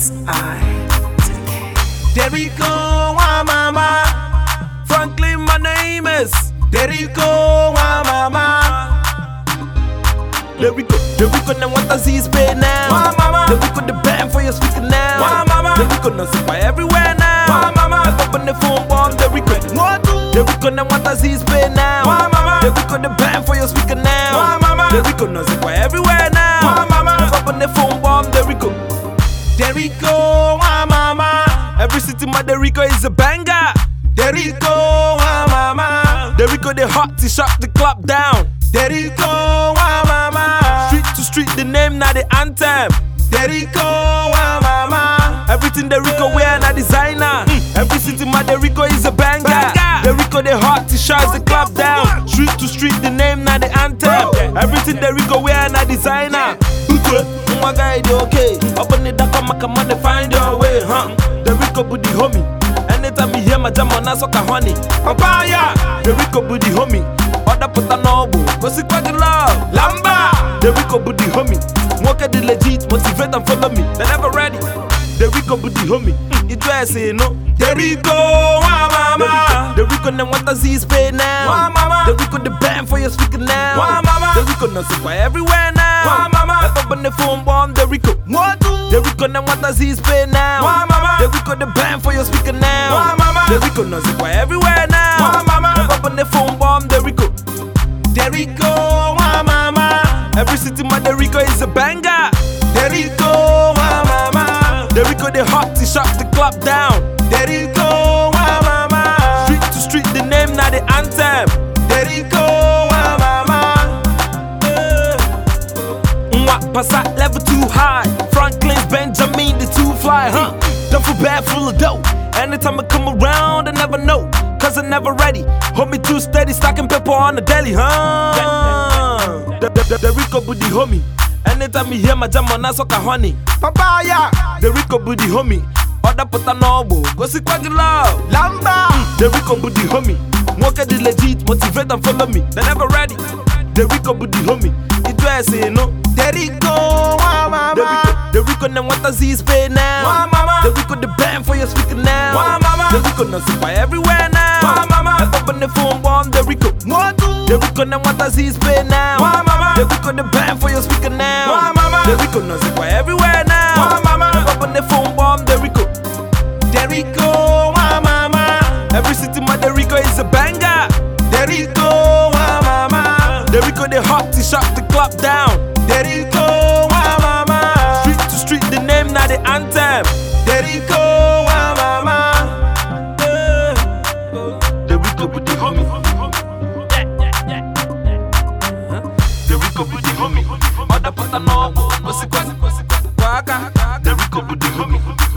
It's I mama. the Frankly, my name is Derico Wamama. Derico, Derico, now what does he spend now? Wamama. Derico, the band for your speaker now. Wamama. Derico, now sit everywhere now. Wamama. I up on the phone, bomb Derico. What? Derico, now what does he spend now? Wamama. Derico, the band for your speaker now. Wamama. Derico, now sit Every city, my Derico is a banger. There we go, ah mama. Derico, the hot to shut the club down. There we go, ah mama. Street to street, the name, now the anthem. There we go, ah mama. Everything Derico wear na designer. Every city my Derico is a banger. Banger. Derico the hot to shut the club down. Street to street the name na the anthem. Everything Derico wear na designer. They okay. Open it up, come come Derico booty homie. Anytime you hear my jam on us, honey. Papaya, Derico booty homie. Order put a noble. Go quite the love. lamba. Derico booty homie. Walk at the legit, motivate and follow me. They never ready. Derico booty homie. You dress it, no? There we go, ah mama. Derico what does he spay now? Wah, mama. Derico the band for your speaker now. Wah, mama. Derico by everywhere now. Mama. I the phone bomb. Derico. The Rico then what does he spay now? Wah, mama. Derico the band for your speaker now. Wah, mama. Derico sit everywhere now. Wah, mama. Open the phone bomb. Derico. There we go, ah mama. Every city my Derico is a banger. There we go, ah mama. Derico the hot to shut the club down. There we Passat level too high. Franklin's Benjamin, the two fly, huh? Duffel bag full of dough. Anytime I come around, I never know. Cause I'm never ready. Hold me too steady, stacking pepper on the deli, huh? The, Rico booty homie. Anytime you hear my jam on soca honey. Papaya, Derico booty homie. Order put a noble. Go see quite love. lamba. Mm, the Rico booty homie. Walk at the legit, motivate and follow me. They're never ready. Derico booty homie. It dress it, no? There we go, ah Derico, mama. Derico now what does he spay now? Wah, mama. Derico the band for your speaker now. Wah, mama. Derico now sit everywhere now. Wah, mama. I open the phone bomb. Derico. Do? Derico now what does he spay now? Wah, mama. Derico the band for your speaker now. Wah, mama. Derico now sit everywhere now. Wah, mama. I open the phone bomb. Derico. Go, ah mama. Every city my Derico is a banger. Go, ah here we go, the hot, to shut the clock down. There he go, mama. Street to street, the name, now the anthem. There he go, mama. There we go with the homie. There we go with the homie. Mother, but I know, what's it, what's it, what's it, what's it, what's it,